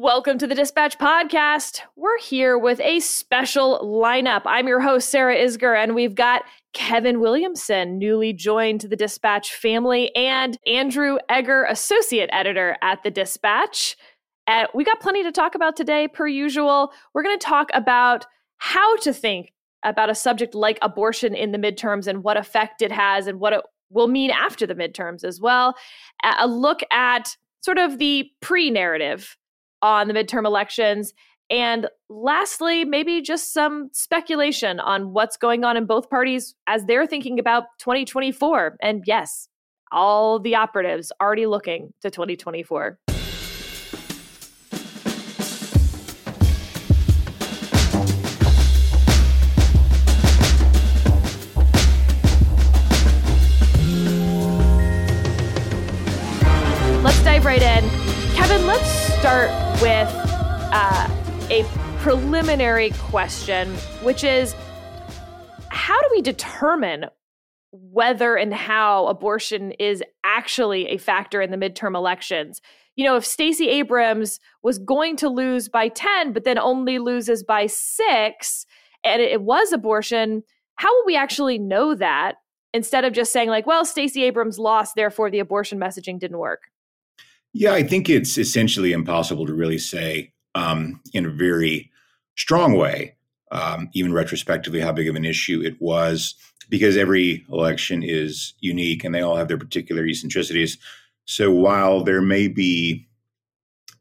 Welcome to the Dispatch Podcast. We're here with a special lineup. I'm your host, Sarah Isgur, and we've got Kevin Williamson, newly joined to the Dispatch family, and Andrew Egger, associate editor at the Dispatch. Uh, we got plenty to talk about today, per usual. We're going to talk about how to think about a subject like abortion in the midterms and what effect it has and what it will mean after the midterms as well. A look at sort of the pre narrative on the midterm elections. And lastly, maybe just some speculation on what's going on in both parties as they're thinking about 2024. And yes, all the operatives already looking to 2024. Let's dive right in. Kevin, let's start with uh, a preliminary question, which is how do we determine whether and how abortion is actually a factor in the midterm elections? You know, if Stacey Abrams was going to lose by 10, but then only loses by six, and it was abortion, how will we actually know that instead of just saying, like, well, Stacey Abrams lost, therefore the abortion messaging didn't work? Yeah, I think it's essentially impossible to really say um, in a very strong way, um, even retrospectively, how big of an issue it was, because every election is unique and they all have their particular eccentricities. So while there may be,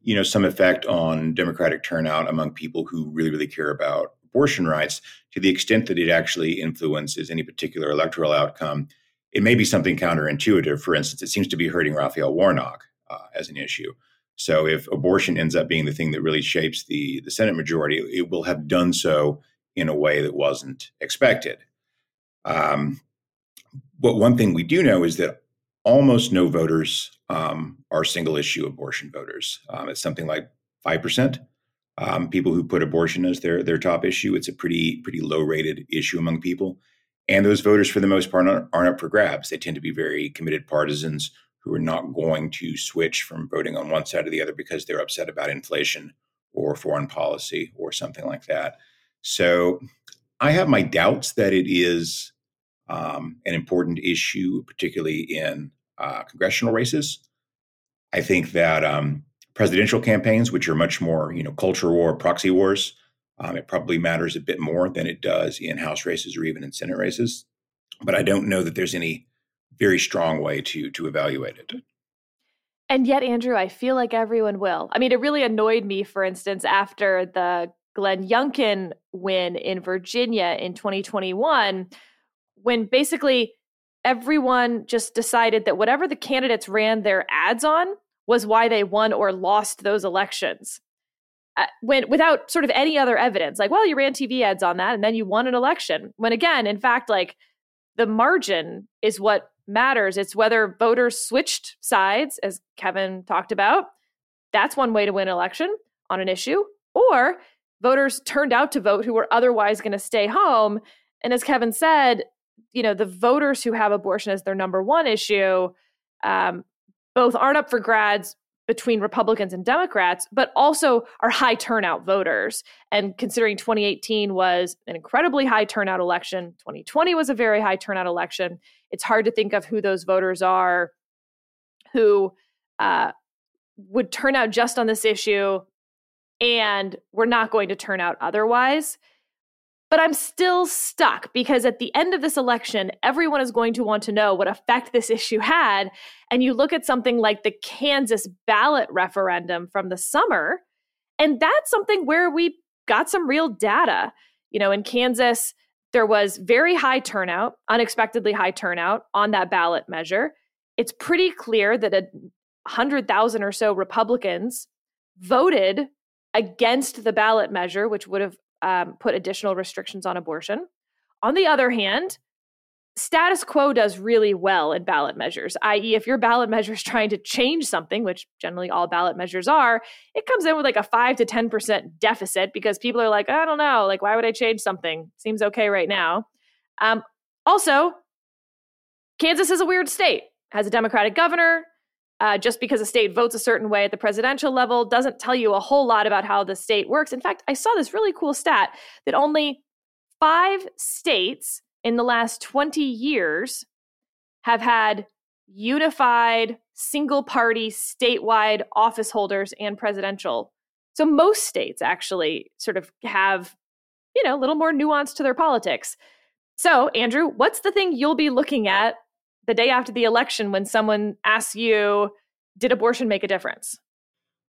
you know, some effect on Democratic turnout among people who really, really care about abortion rights, to the extent that it actually influences any particular electoral outcome, it may be something counterintuitive. For instance, it seems to be hurting Raphael Warnock uh, as an issue. So if abortion ends up being the thing that really shapes the the Senate majority, it will have done so in a way that wasn't expected. Um, but one thing we do know is that almost no voters um, are single issue abortion voters. Um, it's something like five percent. Um, people who put abortion as their their top issue. It's a pretty pretty low rated issue among people, and those voters, for the most part, aren't, aren't up for grabs. They tend to be very committed partisans who are not going to switch from voting on one side or the other because they're upset about inflation or foreign policy or something like that. So I have my doubts that it is um, an important issue, particularly in uh, congressional races. I think that um, presidential campaigns, which are much more, you know, culture war, proxy wars, um, it probably matters a bit more than it does in House races or even in Senate races. But I don't know that there's any very strong way to to evaluate it. And yet, Andrew, I feel like everyone will. I mean, it really annoyed me, for instance, after the Glenn Youngkin win in Virginia in 2021, when basically everyone just decided that whatever the candidates ran their ads on was why they won or lost those elections. Uh, when without sort of any other evidence, like, well, you ran TV ads on that and then you won an election. When again, in fact, like the margin is what matters. It's whether voters switched sides, as Kevin talked about. That's one way to win an election on an issue. Or voters turned out to vote who were otherwise going to stay home. And as Kevin said, you know, the voters who have abortion as their number one issue um, both aren't up for grads between Republicans and Democrats, but also are high turnout voters. And considering 2018 was an incredibly high turnout election, 2020 was a very high turnout election, it's hard to think of who those voters are who uh, would turn out just on this issue and we're not going to turn out otherwise. But I'm still stuck because at the end of this election, everyone is going to want to know what effect this issue had. And you look at something like the Kansas ballot referendum from the summer, and that's something where we got some real data. You know, in Kansas, there was very high turnout, unexpectedly high turnout on that ballot measure. It's pretty clear that a 100,000 or so Republicans voted against the ballot measure, which would have um, put additional restrictions on abortion. On the other hand, status quo does really well in ballot measures, i.e., if your ballot measure is trying to change something, which generally all ballot measures are, it comes in with like a 5 to 10% deficit because people are like, I don't know, like, why would I change something? Seems okay right now. Um, also, Kansas is a weird state, has a Democratic governor. Uh, just because a state votes a certain way at the presidential level doesn't tell you a whole lot about how the state works. In fact, I saw this really cool stat that only five states in the last 20 years have had unified single party statewide office holders and presidential. So most states actually sort of have, you know, a little more nuance to their politics. So, Andrew, what's the thing you'll be looking at the day after the election when someone asks you, did abortion make a difference?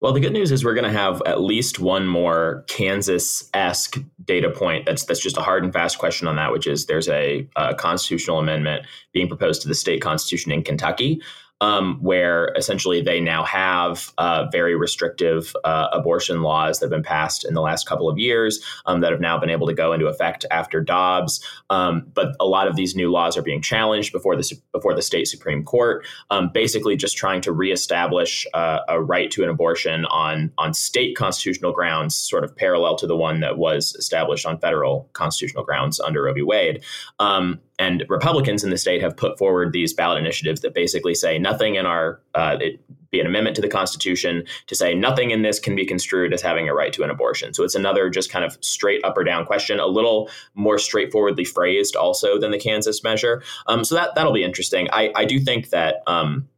Well, the good news is we're going to have at least one more Kansas-esque data point. That's that's just a hard and fast question on that, which is there's a, a constitutional amendment being proposed to the state constitution in Kentucky um, where essentially they now have uh, very restrictive uh, abortion laws that have been passed in the last couple of years um, that have now been able to go into effect after Dobbs. Um, but a lot of these new laws are being challenged before the before the state supreme court, um, basically just trying to reestablish uh, a right to an abortion on on state constitutional grounds, sort of parallel to the one that was established on federal constitutional grounds under Roe v. Wade. Um, and Republicans in the state have put forward these ballot initiatives that basically say nothing in our uh, it, be an amendment to the Constitution to say nothing in this can be construed as having a right to an abortion. So it's another just kind of straight up or down question, a little more straightforwardly phrased also than the Kansas measure. Um, so that that'll be interesting. I, I do think that um,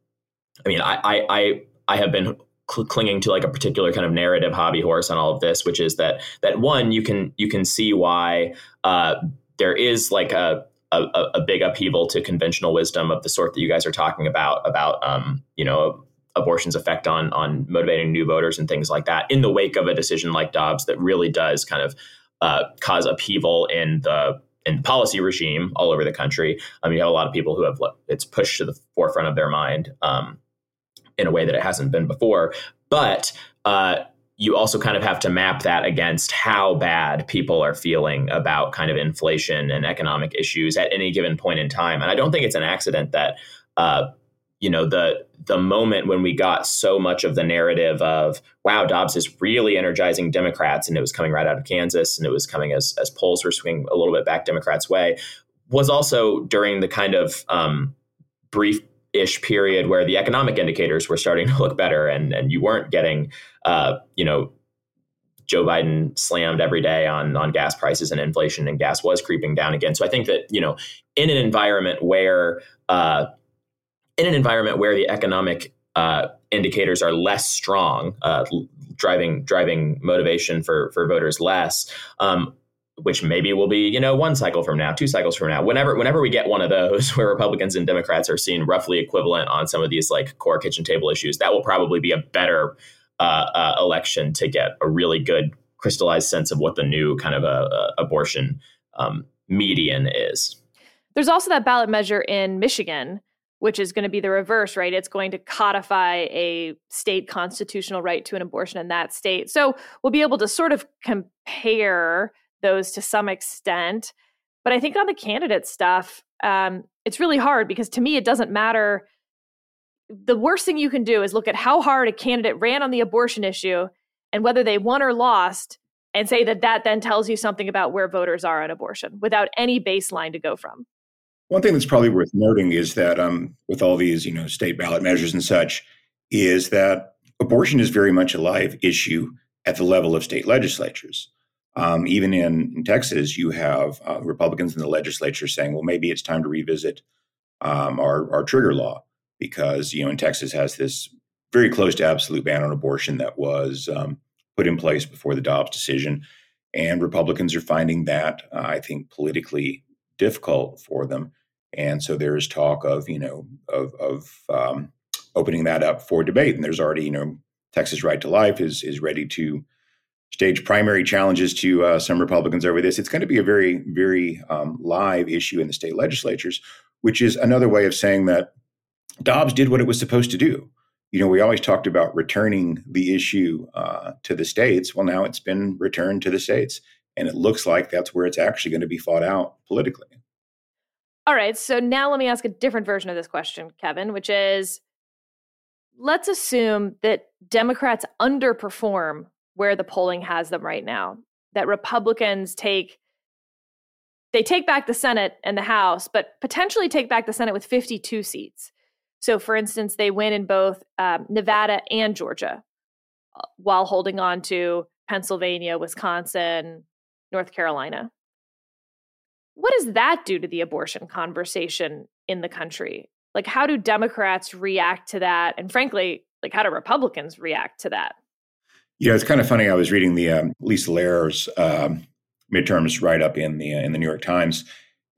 I mean I I I have been clinging to like a particular kind of narrative hobby horse on all of this, which is that that one you can you can see why uh, there is like a a, a, big upheaval to conventional wisdom of the sort that you guys are talking about about um, you know abortion's effect on on motivating new voters and things like that in the wake of a decision like Dobbs that really does kind of uh, cause upheaval in the in policy regime all over the country. I mean, you have a lot of people who have it's pushed to the forefront of their mind um, in a way that it hasn't been before. But uh, you also kind of have to map that against how bad people are feeling about kind of inflation and economic issues at any given point in time. And I don't think it's an accident that, uh, you know, the the moment when we got so much of the narrative of wow, Dobbs is really energizing Democrats, and it was coming right out of Kansas, and it was coming as as polls were swinging a little bit back Democrats' way, was also during the kind of um, brief ish period where the economic indicators were starting to look better and and you weren't getting uh, you know Joe Biden slammed every day on on gas prices and inflation and gas was creeping down again. So I think that you know in an environment where uh, in an environment where the economic uh, indicators are less strong, uh, driving driving motivation for for voters less. Um, which maybe will be you know one cycle from now two cycles from now whenever whenever we get one of those where republicans and democrats are seen roughly equivalent on some of these like core kitchen table issues that will probably be a better uh, uh, election to get a really good crystallized sense of what the new kind of a, uh, a uh, abortion um, median is there's also that ballot measure in michigan which is going to be the reverse, right? It's going to codify a state constitutional right to an abortion in that state. So we'll be able to sort of compare those to some extent. But I think on the candidate stuff, um, it's really hard because to me, it doesn't matter. The worst thing you can do is look at how hard a candidate ran on the abortion issue and whether they won or lost, and say that that then tells you something about where voters are on abortion without any baseline to go from. One thing that's probably worth noting is that um, with all these, you know, state ballot measures and such, is that abortion is very much a live issue at the level of state legislatures. Um, even in, in, Texas, you have uh, Republicans in the legislature saying, well, maybe it's time to revisit um, our, our trigger law because, you know, in Texas has this very close to absolute ban on abortion that was um, put in place before the Dobbs decision. And Republicans are finding that, uh, I think, politically difficult for them. And so there is talk of, you know, of, of um, opening that up for debate. And there's already, you know, Texas Right to Life is is ready to stage primary challenges to uh, some Republicans over this. It's going to be a very, very um, live issue in the state legislatures, which is another way of saying that Dobbs did what it was supposed to do. You know, we always talked about returning the issue uh, to the states. Well, now it's been returned to the states, and it looks like that's where it's actually going to be fought out politically. All right. So now let me ask a different version of this question, Kevin, which is let's assume that Democrats underperform where the polling has them right now. That Republicans take they take back the Senate and the House, but potentially take back the Senate with 52 seats. So, for instance, they win in both um, Nevada and Georgia uh, while holding on to Pennsylvania, Wisconsin, North Carolina. What does that do to the abortion conversation in the country? Like, how do Democrats react to that? And frankly, like, how do Republicans react to that? Yeah, it's kind of funny. I was reading the um, Lisa Lerer's um, midterms write up in the uh, in the New York Times,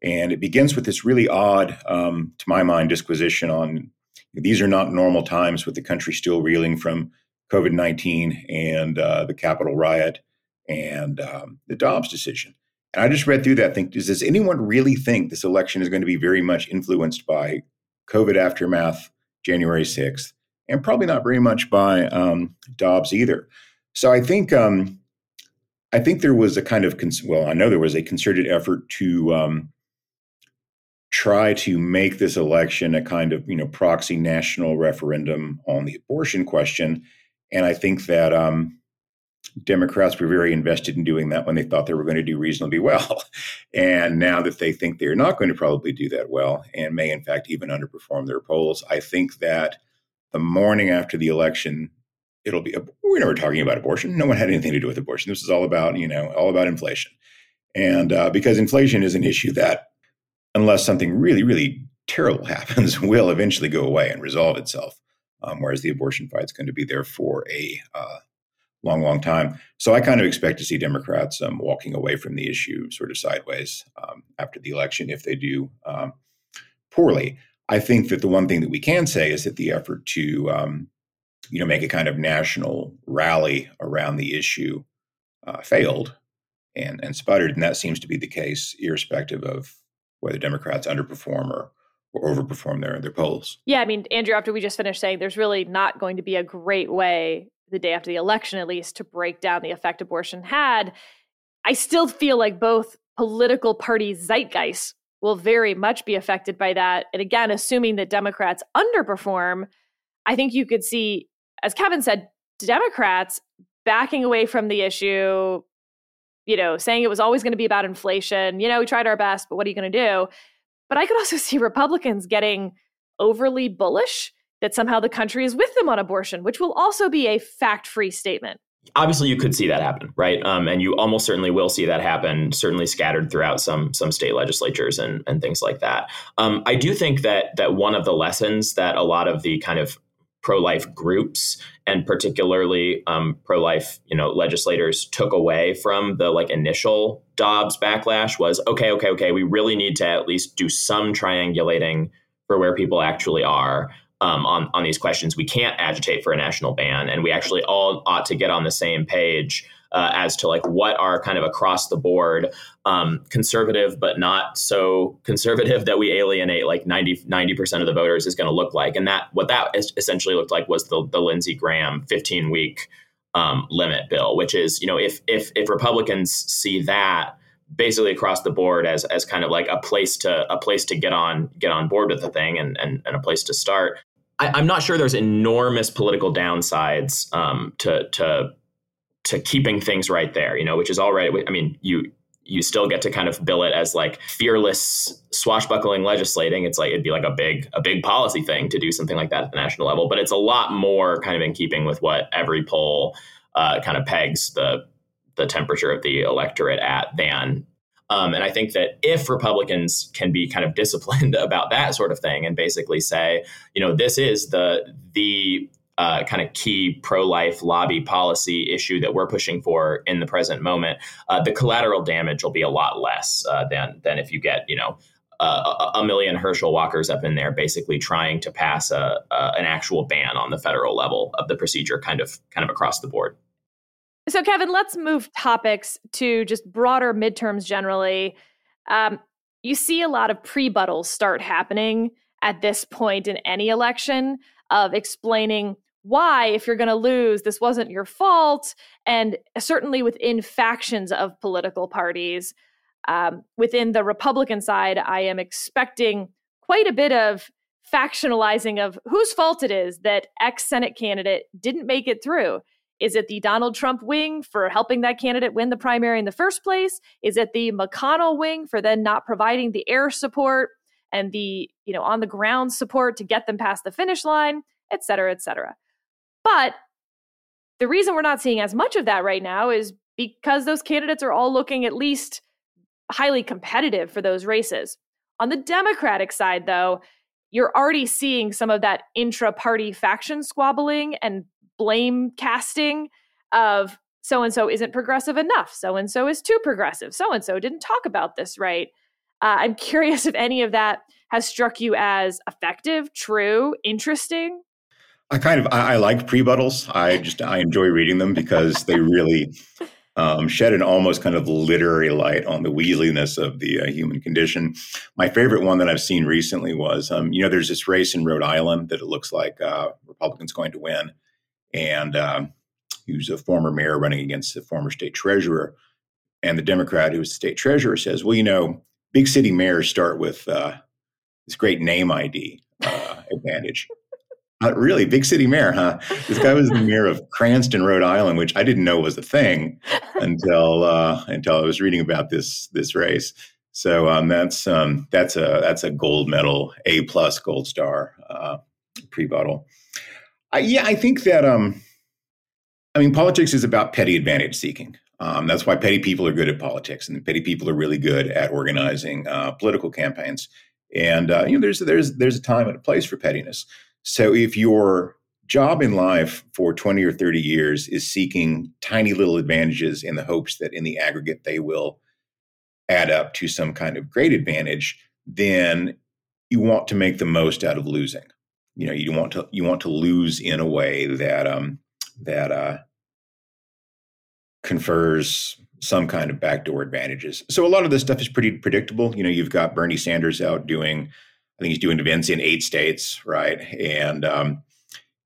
and it begins with this really odd, um, to my mind, disquisition on these are not normal times with the country still reeling from COVID 19 and uh, the Capitol riot and um, the Dobbs decision. And I just read through that. Think, does anyone really think this election is going to be very much influenced by COVID aftermath, January 6th, and probably not very much by um, Dobbs either? So I think um, I think there was a kind of well, I know there was a concerted effort to um, try to make this election a kind of you know proxy national referendum on the abortion question, and I think that um, Democrats were very invested in doing that when they thought they were going to do reasonably well, and now that they think they're not going to probably do that well and may in fact even underperform their polls, I think that the morning after the election it'll be we're never talking about abortion. No one had anything to do with abortion. This is all about you know all about inflation, and uh, because inflation is an issue that unless something really really terrible happens, will eventually go away and resolve itself. Um, whereas the abortion fight is going to be there for a uh, long, long time. So I kind of expect to see Democrats um, walking away from the issue sort of sideways um, after the election if they do um, poorly. I think that the one thing that we can say is that the effort to um, you know, make a kind of national rally around the issue uh, failed and, and sputtered. And that seems to be the case, irrespective of whether Democrats underperform or, or overperform their, their polls. Yeah. I mean, Andrew, after we just finished saying there's really not going to be a great way, the day after the election at least, to break down the effect abortion had, I still feel like both political party zeitgeist will very much be affected by that. And again, assuming that Democrats underperform, I think you could see as Kevin said, Democrats backing away from the issue, you know, saying it was always going to be about inflation. You know, we tried our best, but what are you going to do? But I could also see Republicans getting overly bullish that somehow the country is with them on abortion, which will also be a fact free statement. Obviously, you could see that happen, right? Um, and you almost certainly will see that happen, certainly scattered throughout some some state legislatures and, and things like that. Um, I do think that that one of the lessons that a lot of the kind of pro-life groups and particularly um, pro-life you know legislators took away from the like initial dobbs backlash was okay okay okay we really need to at least do some triangulating for where people actually are um, on, on these questions. We can't agitate for a national ban and we actually all ought to get on the same page uh, as to like what are kind of across the board um, conservative but not so conservative that we alienate like 90 percent of the voters is going to look like, and that what that essentially looked like was the the Lindsey Graham 15 week um, limit bill, which is you know if if if Republicans see that basically across the board as as kind of like a place to a place to get on get on board with the thing and and, and a place to start. I, am not sure there's enormous political downsides um, to to to keeping things right there, you know, which is all right. I mean, you you still get to kind of bill it as like fearless swashbuckling legislating. It's like it'd be like a big a big policy thing to do something like that at the national level, but it's a lot more kind of in keeping with what every poll uh, kind of pegs the the temperature of the electorate at than. Um, and I think that if Republicans can be kind of disciplined about that sort of thing and basically say, you know, this is the the uh, kind of key pro life lobby policy issue that we're pushing for in the present moment, uh, the collateral damage will be a lot less uh, than than if you get you know a, million Herschel Walkers up in there, basically trying to pass a, a, an actual ban on the federal level of the procedure, kind of kind of across the board. So, Kevin, let's move topics to just broader midterms generally. Um, you see a lot of prebuttals start happening at this point in any election of explaining why, if you're going to lose, this wasn't your fault. And certainly within factions of political parties, um, within the Republican side, I am expecting quite a bit of factionalizing of whose fault it is that ex Senate candidate didn't make it through. Is it the Donald Trump wing for helping that candidate win the primary in the first place? Is it the McConnell wing for then not providing the air support? and the, you know, on the ground support to get them past the finish line, et cetera, et cetera. But the reason we're not seeing as much of that right now is because those candidates are all looking at least highly competitive for those races. On the Democratic side, though, you're already seeing some of that intra party faction squabbling and blame casting of so and so isn't progressive enough, so and so is too progressive, so and so didn't talk about this right. Uh, I'm curious if any of that has struck you as effective, true, interesting. I kind of I, I like prebuttals. I just I enjoy reading them because they really um, shed an almost kind of literary light on the weaseliness of the uh, human condition. My favorite one that I've seen recently was, um, you know, there's this race in Rhode Island that it looks like uh, Republicans going to win, and uh, who's a former mayor running against the former state treasurer, and the Democrat who's the state treasurer says, well, you know, big city mayors start with uh, this great name ID uh, advantage. Uh, really, big city mayor, huh? This guy was the mayor of Cranston, Rhode Island, which I didn't know was a thing until uh, until I was reading about this this race. So um, that's um, that's a that's a gold medal, A plus gold star uh, prebuttal. yeah, I think that um, I mean politics is about petty advantage seeking. Um, that's why petty people are good at politics, and petty people are really good at organizing uh, political campaigns. And uh, you know, there's there's there's a time and a place for pettiness. So if your job in life for 20 or 30 years is seeking tiny little advantages in the hopes that in the aggregate they will add up to some kind of great advantage, then you want to make the most out of losing. You know, you want to you want to lose in a way that um, that uh, confers some kind of backdoor advantages. So a lot of this stuff is pretty predictable. You know, you've got Bernie Sanders out doing I think he's doing events in eight states, right? And um,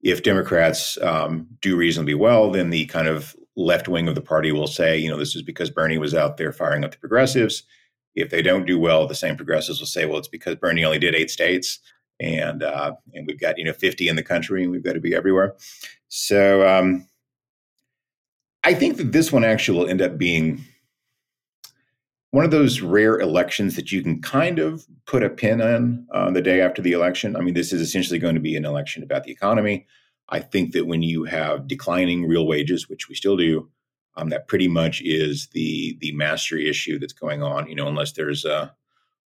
if Democrats um, do reasonably well, then the kind of left wing of the party will say, you know, this is because Bernie was out there firing up the progressives. If they don't do well, the same progressives will say, well, it's because Bernie only did eight states, and uh, and we've got you know 50 in the country, and we've got to be everywhere. So um, I think that this one actually will end up being one of those rare elections that you can kind of put a pin on uh, the day after the election. I mean, this is essentially going to be an election about the economy. I think that when you have declining real wages, which we still do, um, that pretty much is the the mastery issue that's going on. You know, unless there's a,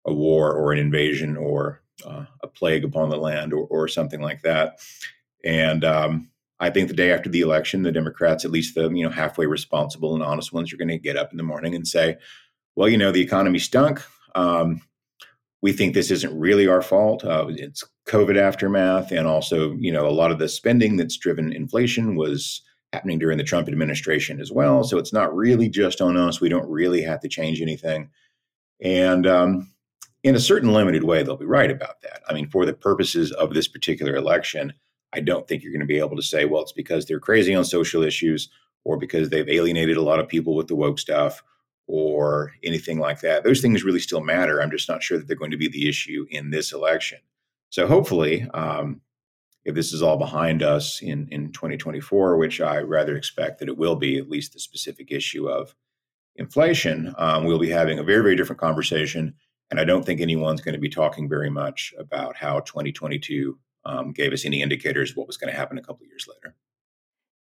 a war or an invasion or uh, a plague upon the land or, or something like that. And um, I think the day after the election, the Democrats, at least the you know halfway responsible and honest ones, are going to get up in the morning and say, well, you know, the economy stunk. Um, we think this isn't really our fault. Uh, it's COVID aftermath, and also, you know, a lot of the spending that's driven inflation was happening during the Trump administration as well. So it's not really just on us. We don't really have to change anything. And um, in a certain limited way, they'll be right about that. I mean, for the purposes of this particular election, I don't think you're going to be able to say, well, it's because they're crazy on social issues or because they've alienated a lot of people with the woke stuff or anything like that. Those things really still matter. I'm just not sure that they're going to be the issue in this election. So hopefully, um, if this is all behind us in, in 2024, which I rather expect that it will be, at least the specific issue of inflation, um, we'll be having a very, very different conversation. And I don't think anyone's going to be talking very much about how 2022 um, gave us any indicators of what was going to happen a couple years later.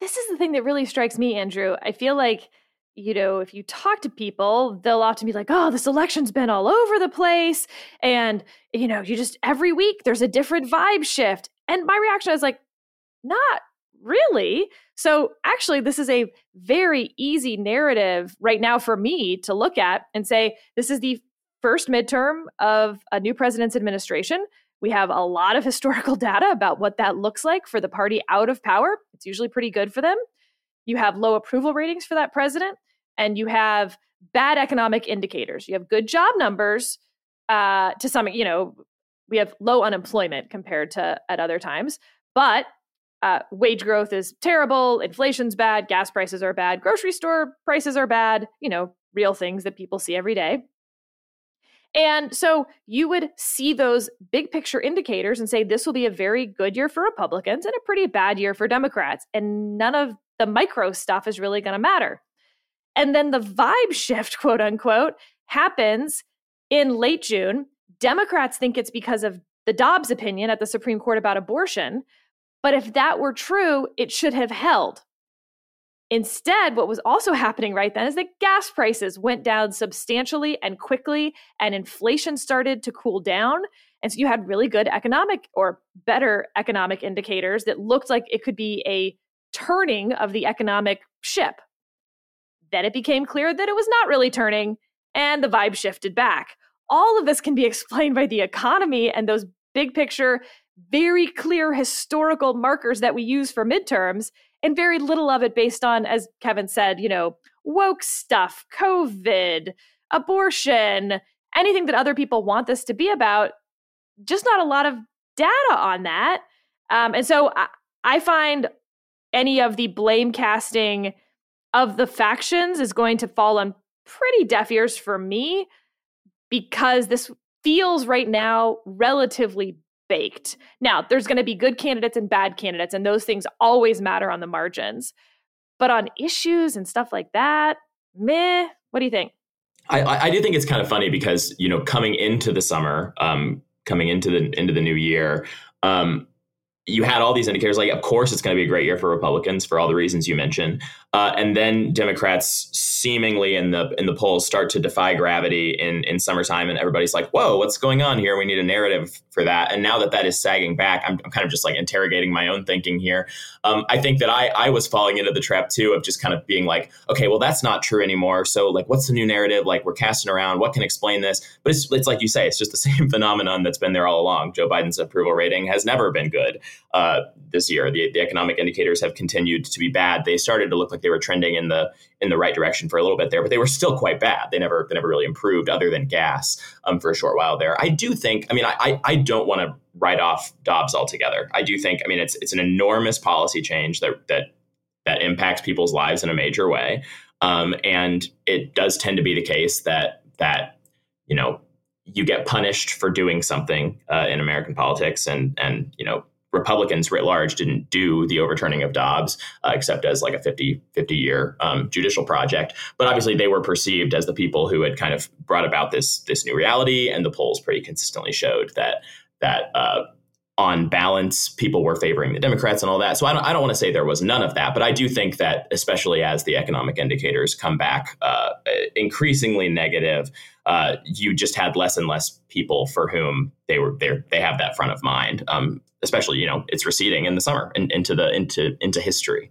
This is the thing that really strikes me, Andrew. I feel like you know, if you talk to people, they'll often be like, oh, this election's been all over the place. And, you know, you just every week there's a different vibe shift. And my reaction is like, not really. So actually, this is a very easy narrative right now for me to look at and say, this is the first midterm of a new president's administration. We have a lot of historical data about what that looks like for the party out of power. It's usually pretty good for them you have low approval ratings for that president, and you have bad economic indicators. You have good job numbers uh, to some, you know, we have low unemployment compared to at other times, but uh, wage growth is terrible, inflation's bad, gas prices are bad, grocery store prices are bad, you know, real things that people see every day. And so you would see those big picture indicators and say this will be a very good year for Republicans and a pretty bad year for Democrats. And none of the micro stuff is really going to matter. And then the vibe shift, quote unquote, happens in late June. Democrats think it's because of the Dobbs opinion at the Supreme Court about abortion. But if that were true, it should have held. Instead, what was also happening right then is that gas prices went down substantially and quickly, and inflation started to cool down. And so you had really good economic or better economic indicators that looked like it could be a turning of the economic ship. Then it became clear that it was not really turning, and the vibe shifted back. All of this can be explained by the economy and those big picture, very clear historical markers that we use for midterms, and very little of it based on, as Kevin said, you know, woke stuff, COVID, abortion, anything that other people want this to be about. Just not a lot of data on that. Um, and so I, I find any of the blame casting of the factions is going to fall on pretty deaf ears for me because this feels right now relatively baked. Now, there's going to be good candidates and bad candidates, and those things always matter on the margins. But on issues and stuff like that, meh. What do you think? I, I do think it's kind of funny because you know coming into the summer, um, coming into the into the new year, um, you had all these indicators like of course it's going to be a great year for republicans for all the reasons you mentioned uh, and then democrats seemingly in the in the polls start to defy gravity in in summertime and everybody's like whoa what's going on here? We need a narrative for that. And now that that is sagging back i'm, I'm kind of just like interrogating my own thinking here. Um, i think that i i was falling into the trap too of just kind of being like okay well that's not true anymore. So like what's the new narrative? Like we're casting around. What can explain this? But it's, it's like you say it's just the same phenomenon that's been there all along. Joe biden's approval rating has never been good uh, this year. The, the economic indicators have continued to be bad. They started to look like they were trending in the in the right direction for a little bit there, but they were still quite bad. They never they never really improved, other than gas, um, for a short while there. I do think. I mean, I I don't want to write off Dobbs altogether. I do think. I mean, it's it's an enormous policy change that that that impacts people's lives in a major way, um, and it does tend to be the case that that you know you get punished for doing something uh, in American politics, and and you know Republicans writ large didn't do the overturning of Dobbs, uh, except as like a 50, 50 year um, judicial project. But obviously, they were perceived as the people who had kind of brought about this this new reality, and the polls pretty consistently showed that that. Uh, on balance, people were favoring the Democrats and all that. So I don't, I don't want to say there was none of that, but I do think that, especially as the economic indicators come back uh, increasingly negative, uh, you just had less and less people for whom they were there. They have that front of mind. Um, especially you know it's receding in the summer and into the into into history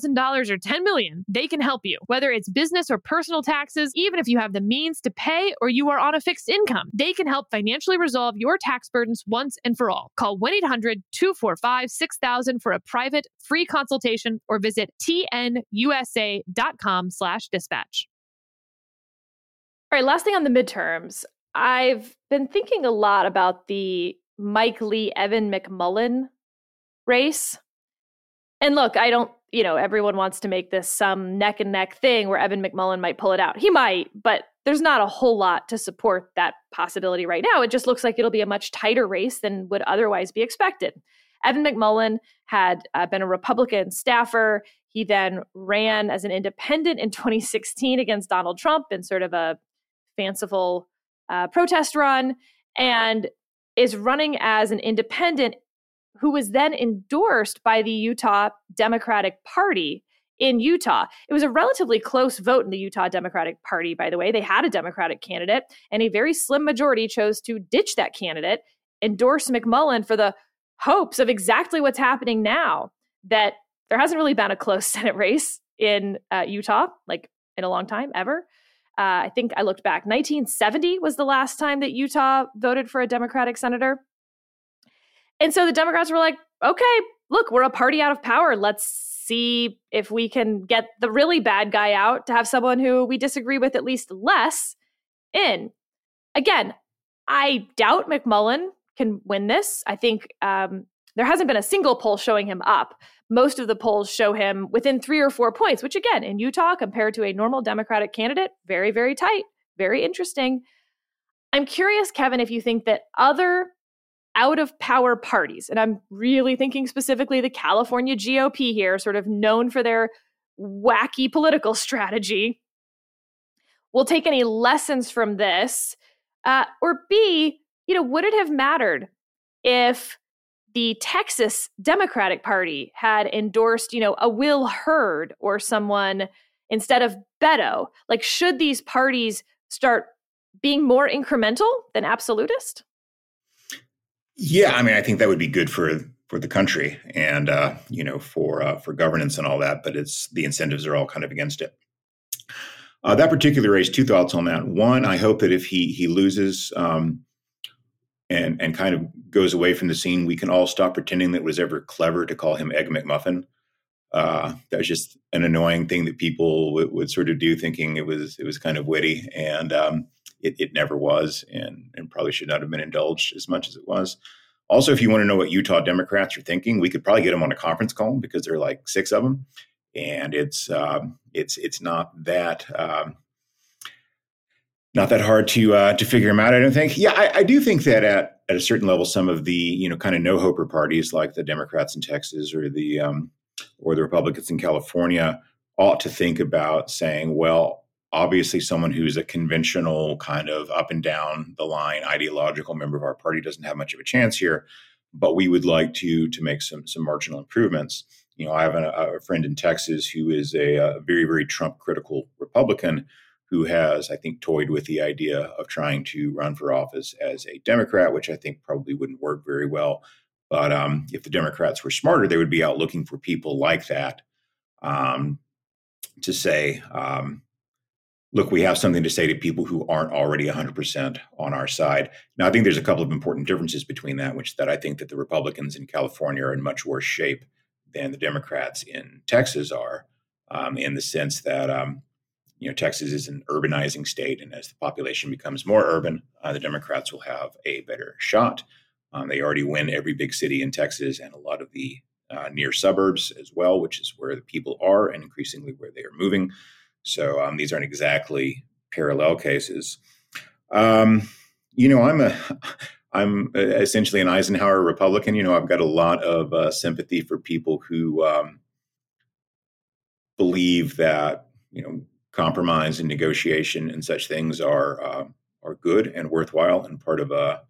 $1,000 or 10 million, they can help you. Whether it's business or personal taxes, even if you have the means to pay or you are on a fixed income, they can help financially resolve your tax burdens once and for all. Call 1-800-245-6000 for a private free consultation or visit tnusa.com slash dispatch. All right, last thing on the midterms. I've been thinking a lot about the Mike Lee Evan McMullin race. And look, I don't you know, everyone wants to make this some neck and neck thing where Evan McMullin might pull it out. He might, but there's not a whole lot to support that possibility right now. It just looks like it'll be a much tighter race than would otherwise be expected. Evan McMullin had uh, been a Republican staffer. He then ran as an independent in 2016 against Donald Trump in sort of a fanciful uh, protest run and is running as an independent who was then endorsed by the Utah Democratic Party in Utah. It was a relatively close vote in the Utah Democratic Party, by the way. They had a Democratic candidate, and a very slim majority chose to ditch that candidate, endorse McMullin for the hopes of exactly what's happening now that there hasn't really been a close Senate race in uh, Utah, like in a long time, ever. Uh, I think I looked back. 1970 was the last time that Utah voted for a Democratic senator. And so the Democrats were like, okay, look, we're a party out of power. Let's see if we can get the really bad guy out to have someone who we disagree with at least less in. again, I doubt McMullin can win this. I think um, there hasn't been a single poll showing him up. Most of the polls show him within three or four points, which again, in Utah, compared to a normal Democratic candidate, very, very tight, very interesting. I'm curious, Kevin, if you think that other out of power parties, and I'm really thinking specifically the California GOP here, sort of known for their wacky political strategy, will take any lessons from this? Uh, or B, you know, would it have mattered if the Texas Democratic Party had endorsed, you know, a Will Hurd or someone instead of Beto? Like, should these parties start being more incremental than absolutist? Yeah, I mean, I think that would be good for for the country and uh, you know for uh, for governance and all that. But it's the incentives are all kind of against it. Uh, that particular race, two thoughts on that. One, I hope that if he he loses um, and and kind of goes away from the scene, we can all stop pretending that it was ever clever to call him Egg McMuffin. Uh, that was just an annoying thing that people w- would sort of do, thinking it was it was kind of witty, and um, it, it never was, and and probably should not have been indulged as much as it was. Also, if you want to know what Utah Democrats are thinking, we could probably get them on a conference call because there are like six of them, and it's um, it's it's not that um, not that hard to uh, to figure them out. I don't think. Yeah, I, I, do think that at at a certain level, some of the you know kind of no hoper parties like the Democrats in Texas or the um, or the Republicans in California ought to think about saying, well, obviously, someone who's a conventional kind of up and down the line ideological member of our party doesn't have much of a chance here, but we would like to to make some some marginal improvements. You know, I have a, a friend in Texas who is a, a very very Trump critical Republican who has, I think, toyed with the idea of trying to run for office as a Democrat, which I think probably wouldn't work very well. But um, if the Democrats were smarter, they would be out looking for people like that um, to say, um, look, we have something to say to people who aren't already 100% on our side. Now, I think there's a couple of important differences between that, which that I think that the Republicans in California are in much worse shape than the Democrats in Texas are, um, in the sense that um, you know, Texas is an urbanizing state, and as the population becomes more urban, uh, the Democrats will have a better shot. Um, they already win every big city in Texas and a lot of the uh, near suburbs as well, which is where the people are and increasingly where they are moving. So um, these aren't exactly parallel cases. Um, you know, I'm a I'm essentially an Eisenhower Republican. You know, I've got a lot of uh, sympathy for people who um, believe that you know compromise and negotiation and such things are uh, are good and worthwhile and part of a,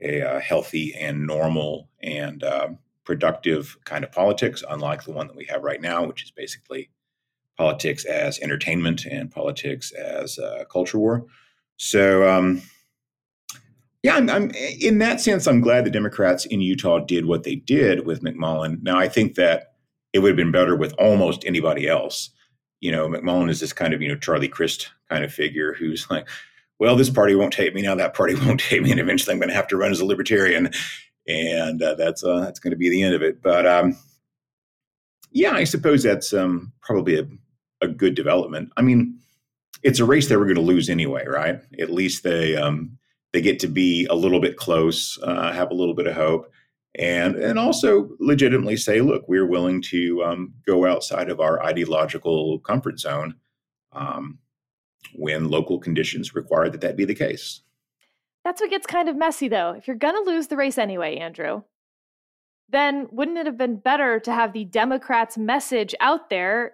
a, a healthy and normal and uh, productive kind of politics, unlike the one that we have right now, which is basically politics as entertainment and politics as culture war. So, um, yeah, I'm, I'm, in that sense, I'm glad the Democrats in Utah did what they did with McMullin. Now, I think that it would have been better with almost anybody else you know, McMullin is this kind of, you know, Charlie Crist kind of figure who's like, well, this party won't take me now. That party won't take me, and eventually I'm going to have to run as a libertarian, and uh, that's uh, that's going to be the end of it. But um, yeah, I suppose that's um, probably a, a good development. I mean, it's a race that we're going to lose anyway, right? At least they um, they get to be a little bit close, uh, have a little bit of hope and and also legitimately say, look, we're willing to um, go outside of our ideological comfort zone um, when local conditions require that that be the case. That's what gets kind of messy, though. If you're going to lose the race anyway, Andrew, then wouldn't it have been better to have the Democrats' message out there,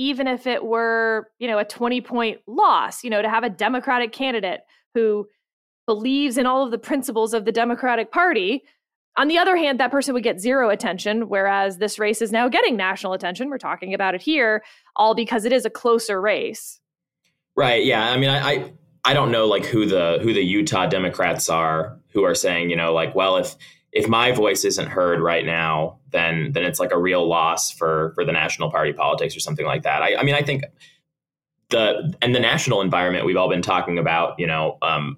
even if it were, you know, a 20 point loss, you know, to have a Democratic candidate who believes in all of the principles of the Democratic Party on the other hand, that person would get zero attention, whereas this race is now getting national attention. We're talking about it here, all because it is a closer race. Right. Yeah. I mean, I, I, I don't know like who the who the Utah Democrats are who are saying, you know, like, well, if if my voice isn't heard right now, then then it's like a real loss for for the national party politics or something like that. I, I mean, I think the and the national environment we've all been talking about, you know, um,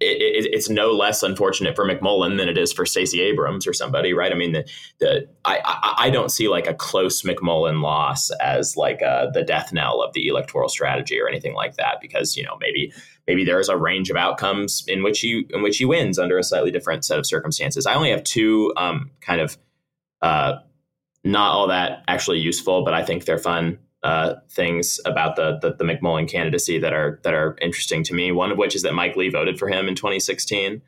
it, it's no less unfortunate for McMullin than it is for Stacey Abrams or somebody, right? I mean, the, the I, I, I don't see like a close McMullin loss as like uh, the death knell of the electoral strategy or anything like that, because you know maybe maybe there's a range of outcomes in which he in which he wins under a slightly different set of circumstances. I only have two um, kind of uh, not all that actually useful, but I think they're fun uh, things about the, the, the McMullin candidacy that are that are interesting to me. One of which is that Mike Lee voted for him in 2016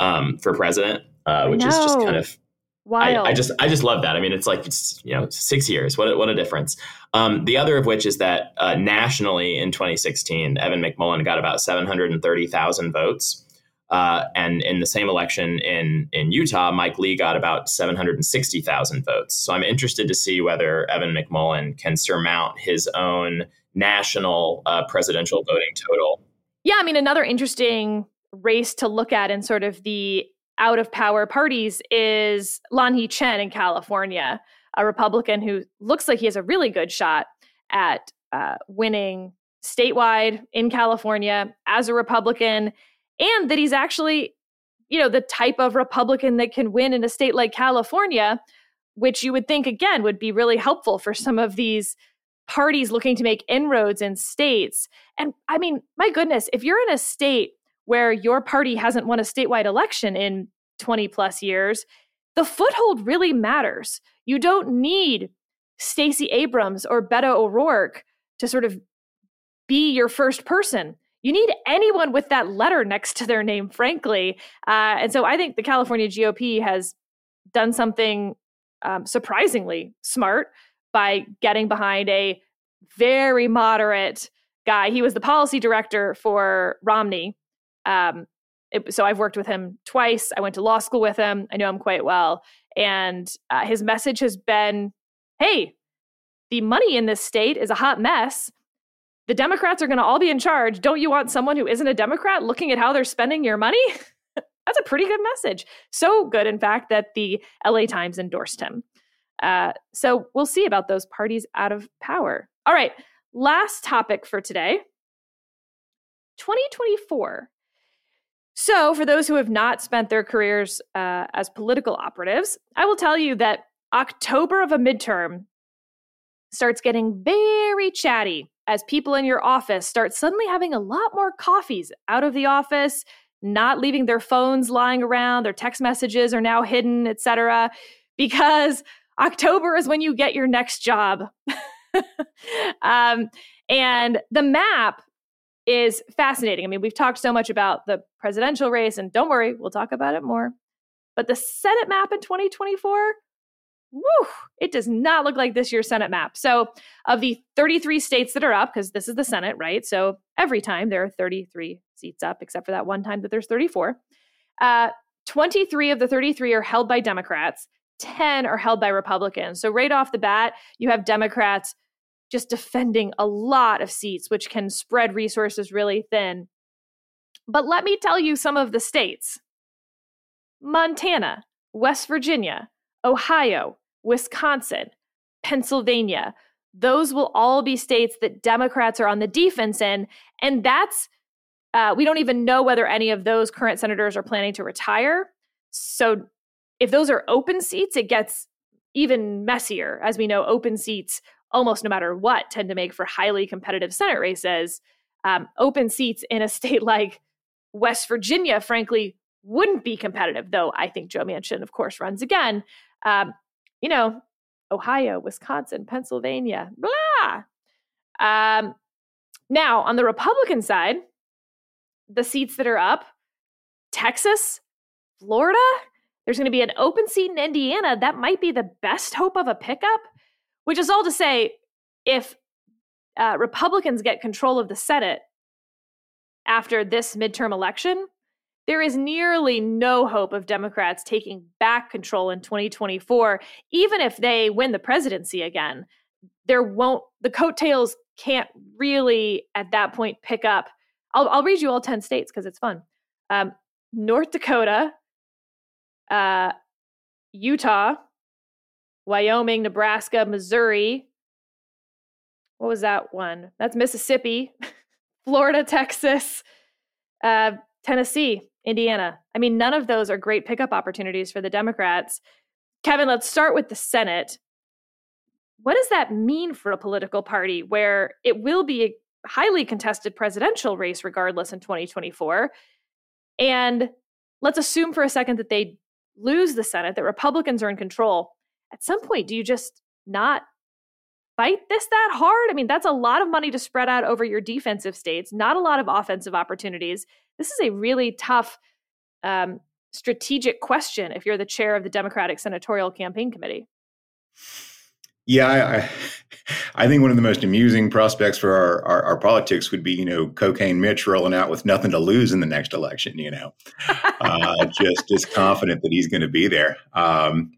um, for president, uh, which is just kind of wild. I, I, just I just love that. I mean, it's like it's you know six years. What a, what a difference. Um, the other of which is that uh, nationally in 2016, Evan McMullin got about 730,000 votes. Uh, and in the same election in in Utah, Mike Lee got about 760,000 votes. So I'm interested to see whether Evan McMullin can surmount his own national uh, presidential voting total. Yeah, I mean, another interesting race to look at in sort of the out of power parties is Lanhee Chen in California, a Republican who looks like he has a really good shot at uh, winning statewide in California as a Republican and that he's actually, you know, the type of Republican that can win in a state like California, which you would think, again, would be really helpful for some of these parties looking to make inroads in states. And I mean, my goodness, if you're in a state where your party hasn't won a statewide election in 20 plus years, the foothold really matters. You don't need Stacey Abrams or Beto O'Rourke to sort of be your first person you need anyone with that letter next to their name, frankly. Uh, and so I think the California GOP has done something um, surprisingly smart by getting behind a very moderate guy. He was the policy director for Romney. Um, it, so I've worked with him twice. I went to law school with him. I know him quite well. And uh, his message has been hey, the money in this state is a hot mess the Democrats are going to all be in charge. Don't you want someone who isn't a Democrat looking at how they're spending your money? That's a pretty good message. So good, in fact, that the LA Times endorsed him. Uh, so we'll see about those parties out of power. All right, last topic for today 2024. So, for those who have not spent their careers uh, as political operatives, I will tell you that October of a midterm starts getting very chatty as people in your office start suddenly having a lot more coffees out of the office, not leaving their phones lying around, their text messages are now hidden, etc. Because October is when you get your next job. um, and the map is fascinating. I mean, we've talked so much about the presidential race, and don't worry, we'll talk about it more. But the Senate map in 2024 woo, it does not look like this year's Senate map. So, of the 33 states that are up, because this is the Senate, right? So, every time there are 33 seats up, except for that one time that there's 34. Uh, 23 of the 33 are held by Democrats, 10 are held by Republicans. So, right off the bat, you have Democrats just defending a lot of seats, which can spread resources really thin. But let me tell you some of the states Montana, West Virginia, Ohio, Wisconsin, Pennsylvania. Those will all be states that Democrats are on the defense in. And that's, uh, we don't even know whether any of those current senators are planning to retire. So if those are open seats, it gets even messier. As we know, open seats, almost no matter what, tend to make for highly competitive Senate races. Um, open seats in a state like West Virginia, frankly, wouldn't be competitive, though I think Joe Manchin, of course, runs again. Um, you know, Ohio, Wisconsin, Pennsylvania, blah. Um, now, on the Republican side, the seats that are up Texas, Florida, there's going to be an open seat in Indiana. That might be the best hope of a pickup, which is all to say, if uh, Republicans get control of the Senate after this midterm election, there is nearly no hope of Democrats taking back control in 2024, even if they win the presidency again. There won't, the coattails can't really at that point pick up. I'll, I'll read you all 10 states because it's fun. Um, North Dakota, uh, Utah, Wyoming, Nebraska, Missouri. What was that one? That's Mississippi, Florida, Texas, uh, Tennessee, Indiana. I mean, none of those are great pickup opportunities for the Democrats. Kevin, let's start with the Senate. What does that mean for a political party where it will be a highly contested presidential race regardless in 2024? And let's assume for a second that they lose the Senate, that Republicans are in control. At some point, do you just not fight this that hard? I mean, that's a lot of money to spread out over your defensive states, not a lot of offensive opportunities. This is a really tough um, strategic question if you're the chair of the Democratic Senatorial Campaign Committee. Yeah, I, I think one of the most amusing prospects for our, our, our, politics would be, you know, cocaine Mitch rolling out with nothing to lose in the next election. You know, uh, just just confident that he's going to be there. Um,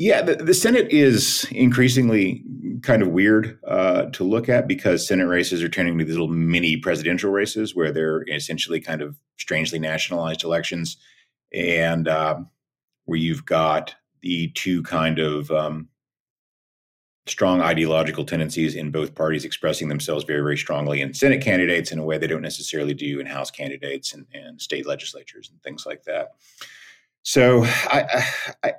yeah, the, the, Senate is increasingly kind of weird uh, to look at because Senate races are turning into these little mini presidential races where they're essentially kind of strangely nationalized elections, and uh, where you've got the two kind of um, strong ideological tendencies in both parties expressing themselves very, very strongly in Senate candidates in a way they don't necessarily do in House candidates and, and state legislatures and things like that. So, I, I,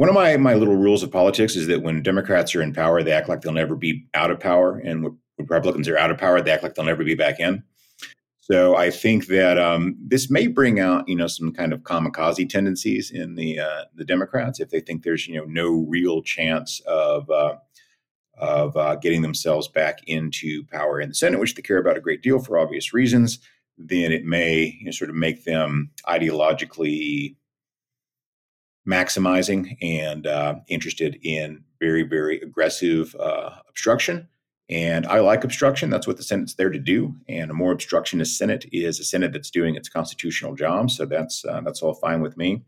one of my my little rules of politics is that when Democrats are in power, they act like they'll never be out of power, and when Republicans are out of power, they act like they'll never be back in. So I think that um, this may bring out, you know, some kind of kamikaze tendencies in the uh, the Democrats if they think there's, you know, no real chance of uh, of uh, getting themselves back into power in the Senate, which they care about a great deal for obvious reasons. Then it may you know, sort of make them ideologically maximizing and uh, interested in very, very aggressive uh, obstruction and I like obstruction. That's what the Senate's there to do. And a more obstructionist Senate is a Senate that's doing its constitutional job. So that's uh, that's all fine with me.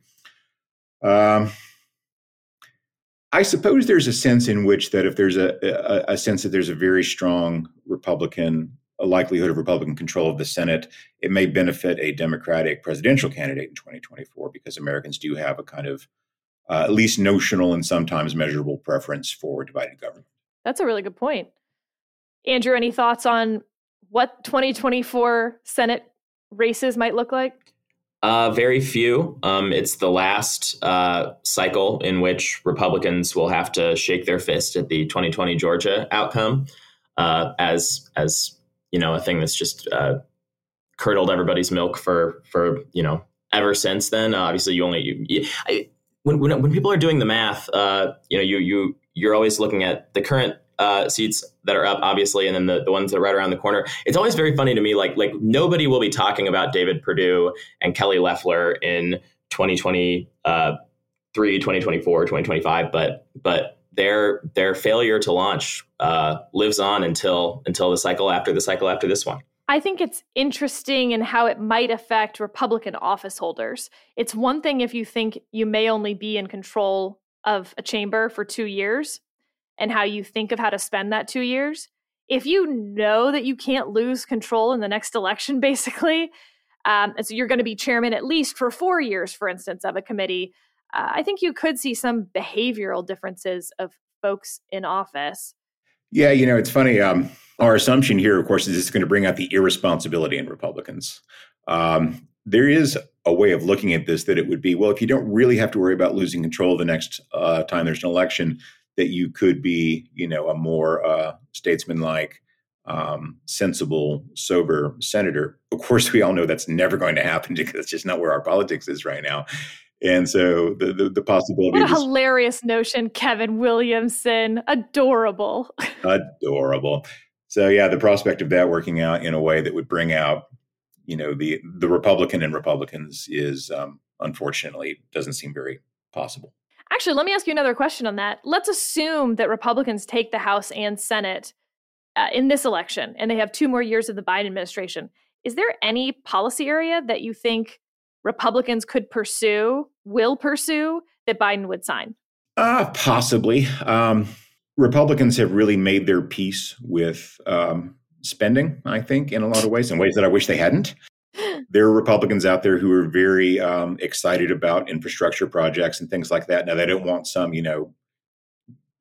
Um, I suppose there's a sense in which that if there's a, a, a sense that there's a very strong Republican a likelihood of Republican control of the Senate, it may benefit a Democratic presidential candidate in 2024 because Americans do have a kind of uh, at least notional and sometimes measurable preference for divided government. That's a really good point. Andrew, any thoughts on what 2024 Senate races might look like? Uh, very few. Um, it's the last uh, cycle in which Republicans will have to shake their fist at the 2020 Georgia outcome uh, as as you know a thing that's just uh, curdled everybody's milk for for you know ever since then. obviously, you only you, you, I, when, when when people are doing the math, uh, you know you you you're always looking at the current uh, seats that are up, obviously, and then the, the ones that are right around the corner. It's always very funny to me. Like like nobody will be talking about David Perdue and Kelly Loeffler in 2023, uh, 2024, 2025, but but their their failure to launch uh, lives on until until the cycle after the cycle after this one. I think it's interesting in how it might affect Republican office holders. It's one thing if you think you may only be in control of a chamber for two years, and how you think of how to spend that two years, if you know that you can't lose control in the next election, basically, um, and so you're going to be chairman at least for four years, for instance, of a committee, uh, I think you could see some behavioral differences of folks in office. Yeah, you know, it's funny. Um, our assumption here, of course, is it's going to bring out the irresponsibility in Republicans. Um, there is a way of looking at this that it would be well, if you don't really have to worry about losing control the next uh, time there's an election, that you could be, you know, a more uh, statesmanlike, um, sensible, sober senator. Of course, we all know that's never going to happen because it's just not where our politics is right now. And so the the, the possibility. What a hilarious notion, Kevin Williamson. Adorable. adorable. So yeah, the prospect of that working out in a way that would bring out, you know, the the Republican and Republicans is um, unfortunately doesn't seem very possible. Actually, let me ask you another question on that. Let's assume that Republicans take the House and Senate uh, in this election and they have two more years of the Biden administration. Is there any policy area that you think Republicans could pursue, will pursue, that Biden would sign? Uh, possibly. Um, Republicans have really made their peace with um, spending, I think, in a lot of ways, in ways that I wish they hadn't there are Republicans out there who are very um, excited about infrastructure projects and things like that. Now, they don't want some, you know,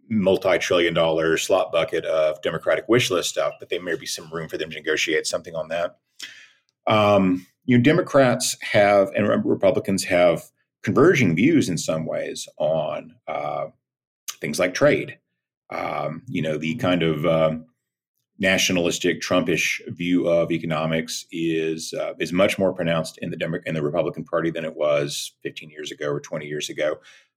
multi-trillion dollar slot bucket of Democratic wish list stuff, but there may be some room for them to negotiate something on that. um, you know, Democrats have and Republicans have converging views in some ways on uh, things like trade. Um, you know, the kind of uh, nationalistic Trumpish view of economics is uh, is much more pronounced in the Demo- in the Republican Party than it was 15 years ago or 20 years ago.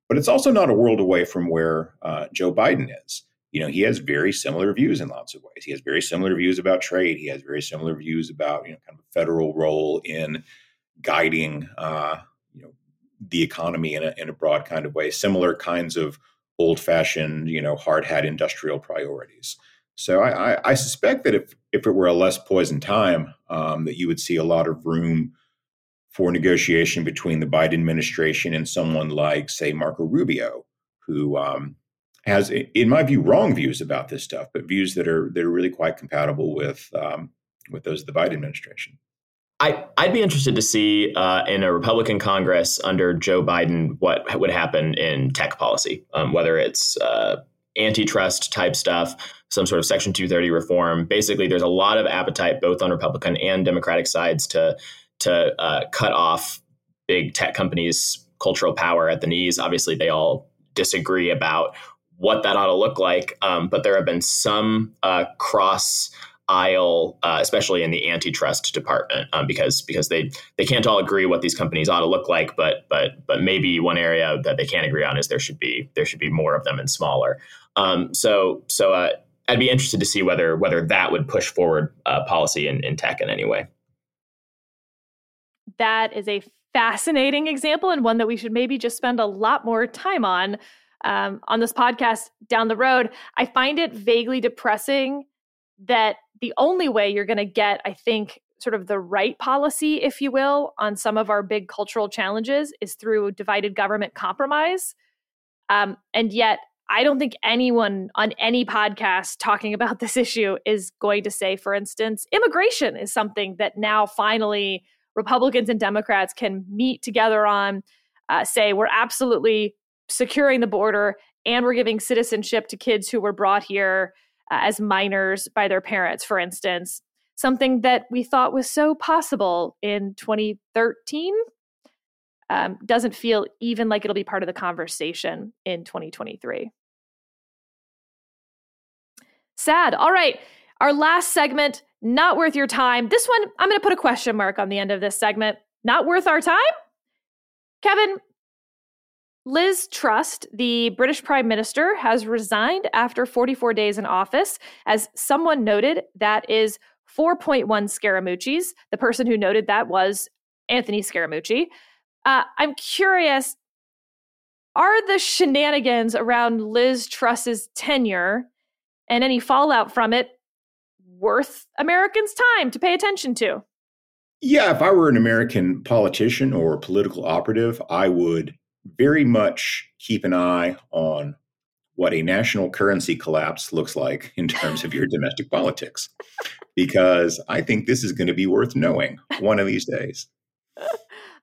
But it's also not a world away from where uh, Joe Biden is. You know, he has very similar views in lots of ways. He has very similar views about trade. He has very similar views about you know kind of a federal role in guiding uh, you know the economy in a, in a broad kind of way. Similar kinds of old fashioned you know hard hat industrial priorities. So I, I, I, suspect that if if it were a less poisoned time, um, that you would see a lot of room for negotiation between the Biden administration and someone like, say, Marco Rubio, who um, has, in my view, wrong views about this stuff, but views that are that are really quite compatible with um, with those of the Biden administration. I, I'd be interested to see uh, in a Republican Congress under Joe Biden what would happen in tech policy, um, whether it's uh, antitrust type stuff, some sort of Section 230 reform. Basically, there's a lot of appetite both on Republican and Democratic sides to to uh, cut off big tech companies' cultural power at the knees. Obviously, they all disagree about what that ought to look like, um, but there have been some uh, cross aisle, uh, especially in the antitrust department, um, because because they they can't all agree what these companies ought to look like. But but but maybe one area that they can't agree on is there should be there should be more of them and smaller. Um, so so uh, I'd be interested to see whether whether that would push forward uh, policy in, in tech in any way. That is a fascinating example and one that we should maybe just spend a lot more time on um, on this podcast down the road. I find it vaguely depressing that the only way you're going to get, I think, sort of the right policy, if you will, on some of our big cultural challenges is through divided government compromise. Um, and yet, I don't think anyone on any podcast talking about this issue is going to say, for instance, immigration is something that now finally Republicans and Democrats can meet together on, uh, say, we're absolutely securing the border and we're giving citizenship to kids who were brought here uh, as minors by their parents, for instance, something that we thought was so possible in 2013 um, doesn't feel even like it'll be part of the conversation in 2023. Sad. All right. Our last segment, not worth your time. This one, I'm going to put a question mark on the end of this segment. Not worth our time? Kevin, Liz Truss, the British Prime Minister, has resigned after 44 days in office. As someone noted, that is 4.1 Scaramucci's. The person who noted that was Anthony Scaramucci. Uh, I'm curious are the shenanigans around Liz Truss's tenure and any fallout from it worth Americans' time to pay attention to? Yeah, if I were an American politician or political operative, I would very much keep an eye on what a national currency collapse looks like in terms of your domestic politics, because I think this is going to be worth knowing one of these days.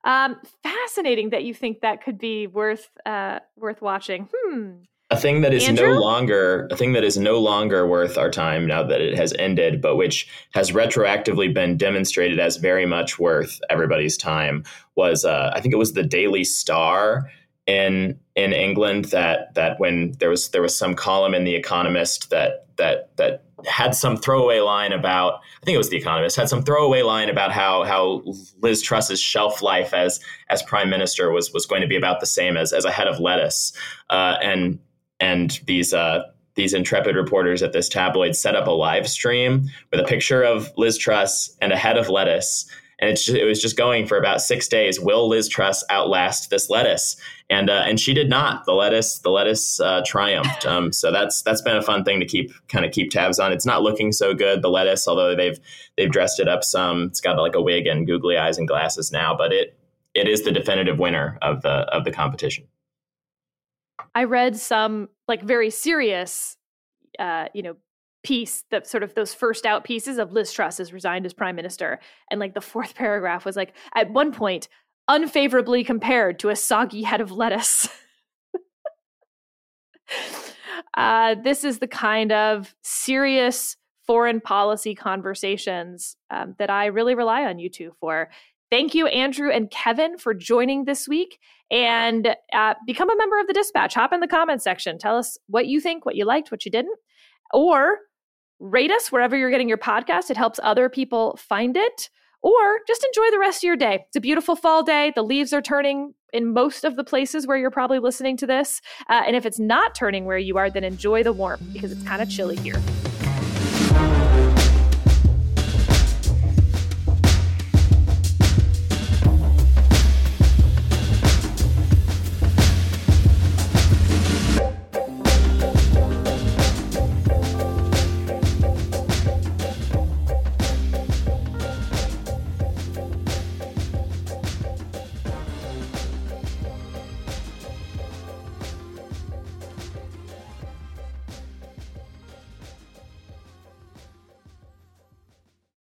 Um, fascinating that you think that could be worth uh, worth watching. Hmm. A thing that is Andrew? no longer a thing that is no longer worth our time now that it has ended, but which has retroactively been demonstrated as very much worth everybody's time was uh, I think it was the Daily Star in in England that that when there was there was some column in the Economist that that that had some throwaway line about I think it was the Economist had some throwaway line about how how Liz Truss's shelf life as as prime minister was was going to be about the same as as a head of lettuce uh, and and these uh, these intrepid reporters at this tabloid set up a live stream with a picture of Liz Truss and a head of lettuce and just, it was just going for about six days. Will Liz Truss outlast this lettuce? And uh, and she did not. The lettuce the lettuce uh, triumphed. Um, so that's that's been a fun thing to keep kind of keep tabs on. It's not looking so good the lettuce, although they've they've dressed it up some. It's got like a wig and googly eyes and glasses now, but it it is the definitive winner of the of the competition. I read some like very serious, uh, you know, piece that sort of those first out pieces of Liz Truss has resigned as prime minister. And like the fourth paragraph was like, at one point, unfavorably compared to a soggy head of lettuce. uh, this is the kind of serious foreign policy conversations um, that I really rely on you two for. Thank you, Andrew and Kevin, for joining this week. And uh, become a member of the dispatch. Hop in the comment section. Tell us what you think, what you liked, what you didn't. Or rate us wherever you're getting your podcast. It helps other people find it. Or just enjoy the rest of your day. It's a beautiful fall day. The leaves are turning in most of the places where you're probably listening to this. Uh, and if it's not turning where you are, then enjoy the warmth because it's kind of chilly here.